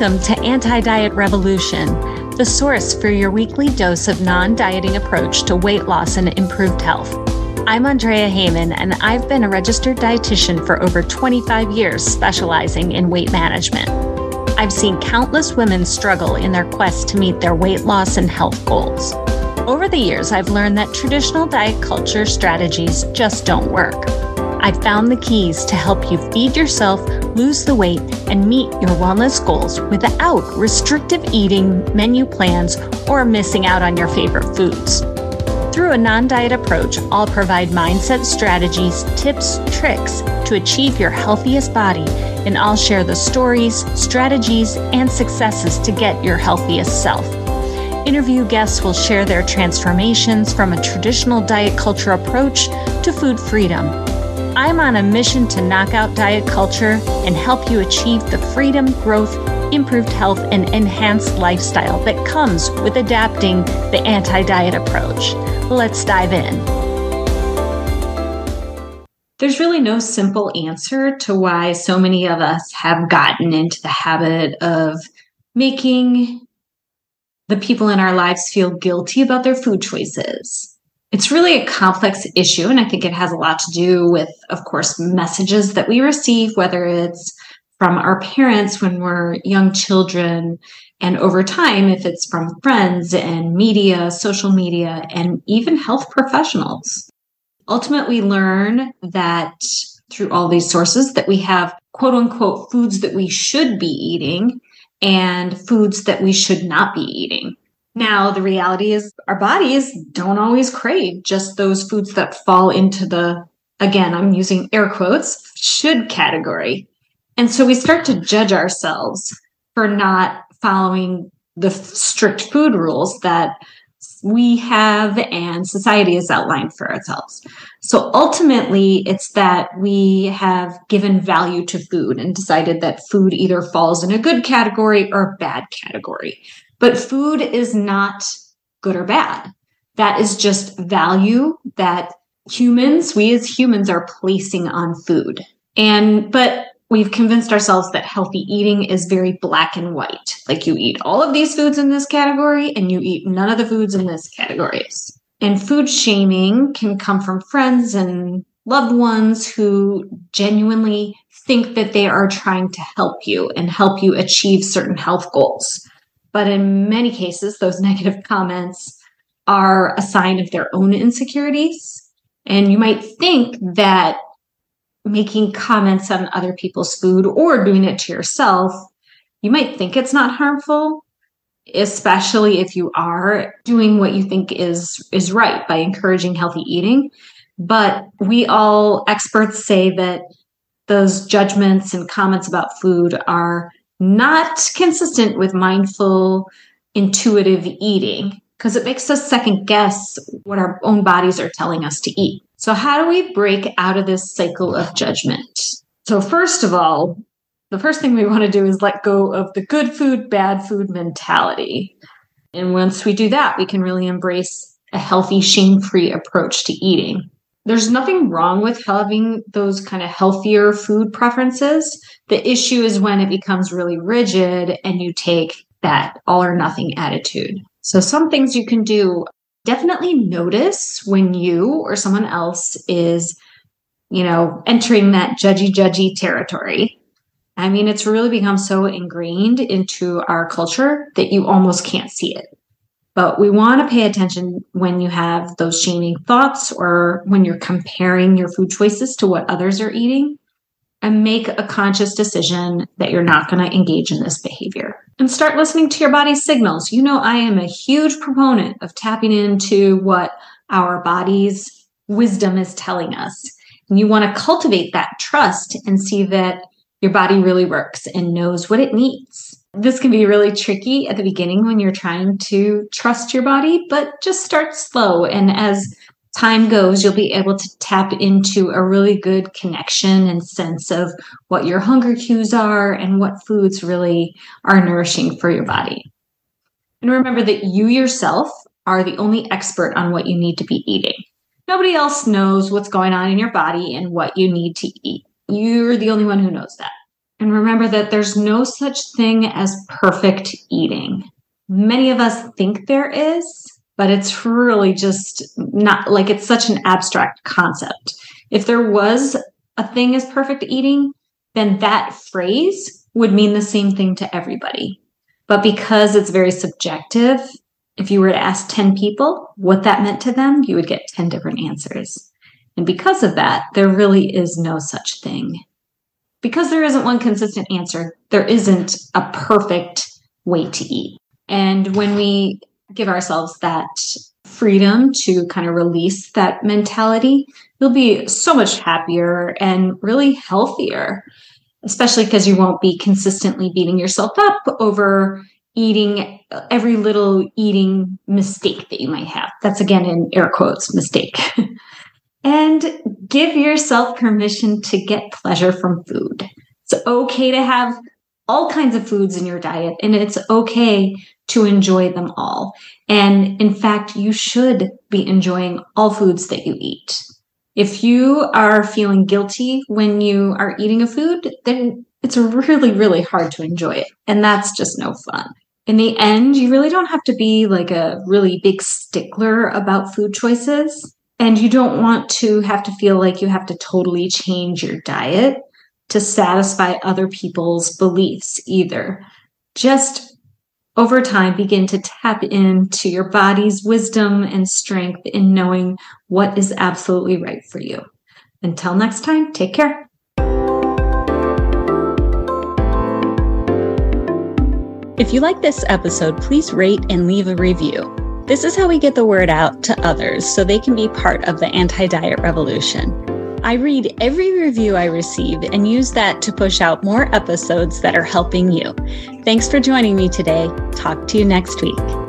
Welcome to Anti Diet Revolution, the source for your weekly dose of non dieting approach to weight loss and improved health. I'm Andrea Heyman, and I've been a registered dietitian for over 25 years, specializing in weight management. I've seen countless women struggle in their quest to meet their weight loss and health goals. Over the years, I've learned that traditional diet culture strategies just don't work. I've found the keys to help you feed yourself, lose the weight, and meet your wellness goals without restrictive eating, menu plans, or missing out on your favorite foods. Through a non diet approach, I'll provide mindset strategies, tips, tricks to achieve your healthiest body, and I'll share the stories, strategies, and successes to get your healthiest self. Interview guests will share their transformations from a traditional diet culture approach to food freedom I'm on a mission to knock out diet culture and help you achieve the freedom, growth, improved health, and enhanced lifestyle that comes with adapting the anti diet approach. Let's dive in. There's really no simple answer to why so many of us have gotten into the habit of making the people in our lives feel guilty about their food choices it's really a complex issue. And I think it has a lot to do with, of course, messages that we receive, whether it's from our parents when we're young children, and over time, if it's from friends and media, social media, and even health professionals. Ultimately, we learn that through all these sources that we have quote unquote foods that we should be eating and foods that we should not be eating. Now, the reality is our bodies don't always crave just those foods that fall into the, again, I'm using air quotes, should category. And so we start to judge ourselves for not following the strict food rules that we have and society has outlined for ourselves. So ultimately, it's that we have given value to food and decided that food either falls in a good category or a bad category. But food is not good or bad. That is just value that humans, we as humans are placing on food. And, but we've convinced ourselves that healthy eating is very black and white. Like you eat all of these foods in this category and you eat none of the foods in this categories. And food shaming can come from friends and loved ones who genuinely think that they are trying to help you and help you achieve certain health goals. But in many cases, those negative comments are a sign of their own insecurities. And you might think that making comments on other people's food or doing it to yourself, you might think it's not harmful, especially if you are doing what you think is is right by encouraging healthy eating. But we all experts say that those judgments and comments about food are not consistent with mindful, intuitive eating because it makes us second guess what our own bodies are telling us to eat. So, how do we break out of this cycle of judgment? So, first of all, the first thing we want to do is let go of the good food, bad food mentality. And once we do that, we can really embrace a healthy, shame free approach to eating there's nothing wrong with having those kind of healthier food preferences. The issue is when it becomes really rigid and you take that all or nothing attitude. So, some things you can do definitely notice when you or someone else is, you know, entering that judgy, judgy territory. I mean, it's really become so ingrained into our culture that you almost can't see it. But we want to pay attention when you have those shaming thoughts or when you're comparing your food choices to what others are eating and make a conscious decision that you're not going to engage in this behavior and start listening to your body's signals. You know, I am a huge proponent of tapping into what our body's wisdom is telling us. And you want to cultivate that trust and see that your body really works and knows what it needs. This can be really tricky at the beginning when you're trying to trust your body, but just start slow. And as time goes, you'll be able to tap into a really good connection and sense of what your hunger cues are and what foods really are nourishing for your body. And remember that you yourself are the only expert on what you need to be eating. Nobody else knows what's going on in your body and what you need to eat. You're the only one who knows that. And remember that there's no such thing as perfect eating. Many of us think there is, but it's really just not like it's such an abstract concept. If there was a thing as perfect eating, then that phrase would mean the same thing to everybody. But because it's very subjective, if you were to ask 10 people what that meant to them, you would get 10 different answers. And because of that, there really is no such thing. Because there isn't one consistent answer, there isn't a perfect way to eat. And when we give ourselves that freedom to kind of release that mentality, you'll be so much happier and really healthier, especially because you won't be consistently beating yourself up over eating every little eating mistake that you might have. That's again in air quotes, mistake. and give yourself permission to get pleasure from food. It's okay to have all kinds of foods in your diet, and it's okay to enjoy them all. And in fact, you should be enjoying all foods that you eat. If you are feeling guilty when you are eating a food, then it's really, really hard to enjoy it. And that's just no fun. In the end, you really don't have to be like a really big stickler about food choices. And you don't want to have to feel like you have to totally change your diet to satisfy other people's beliefs either. Just over time, begin to tap into your body's wisdom and strength in knowing what is absolutely right for you. Until next time, take care. If you like this episode, please rate and leave a review. This is how we get the word out to others so they can be part of the anti diet revolution. I read every review I receive and use that to push out more episodes that are helping you. Thanks for joining me today. Talk to you next week.